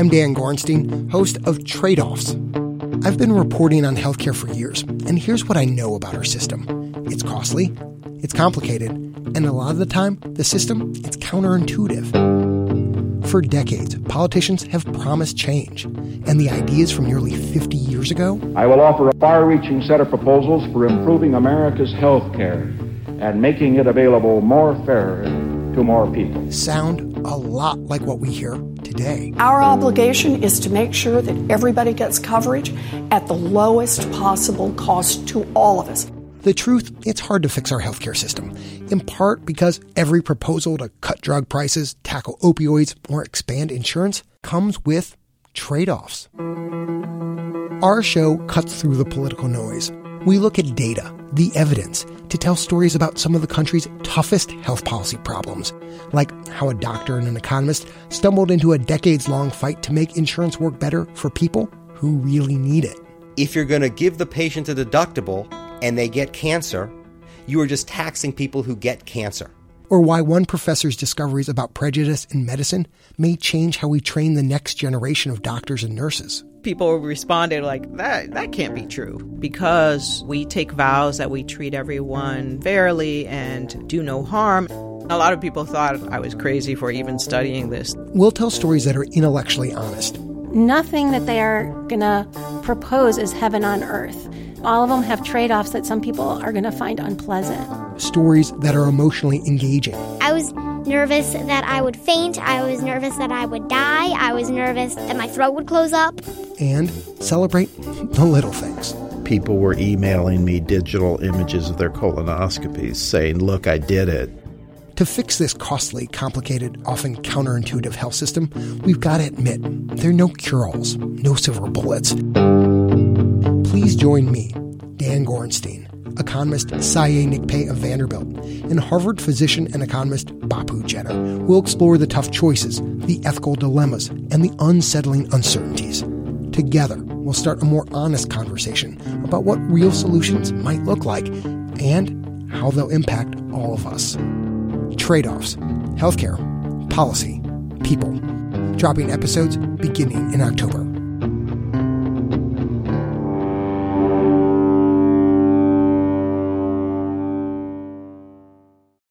I'm Dan Gorenstein, host of Trade Offs. I've been reporting on healthcare for years, and here's what I know about our system it's costly, it's complicated, and a lot of the time, the system it's counterintuitive. For decades, politicians have promised change, and the ideas from nearly 50 years ago. I will offer a far reaching set of proposals for improving America's health care and making it available more fair to more people. Sound a lot like what we hear today. Our obligation is to make sure that everybody gets coverage at the lowest possible cost to all of us. The truth, it's hard to fix our healthcare system, in part because every proposal to cut drug prices, tackle opioids, or expand insurance comes with trade offs. Our show cuts through the political noise. We look at data, the evidence, to tell stories about some of the country's toughest health policy problems, like how a doctor and an economist stumbled into a decades long fight to make insurance work better for people who really need it. If you're going to give the patient a deductible and they get cancer, you are just taxing people who get cancer. Or why one professor's discoveries about prejudice in medicine may change how we train the next generation of doctors and nurses people responded like that that can't be true. Because we take vows that we treat everyone fairly and do no harm. A lot of people thought i was crazy for even studying this. We'll tell stories that are intellectually honest. Nothing that they are going to propose is heaven on earth. All of them have trade-offs that some people are going to find unpleasant. Stories that are emotionally engaging. I was nervous that I would faint. I was nervous that I would die. I was nervous that my throat would close up. And celebrate the little things. People were emailing me digital images of their colonoscopies saying, Look, I did it. To fix this costly, complicated, often counterintuitive health system, we've got to admit there are no cure alls, no silver bullets. Please join me, Dan Gorenstein economist Sayeh Nikpay of Vanderbilt, and Harvard physician and economist Bapu Jena We'll explore the tough choices, the ethical dilemmas, and the unsettling uncertainties. Together, we'll start a more honest conversation about what real solutions might look like and how they'll impact all of us. Trade offs, healthcare, policy, people. Dropping episodes beginning in October.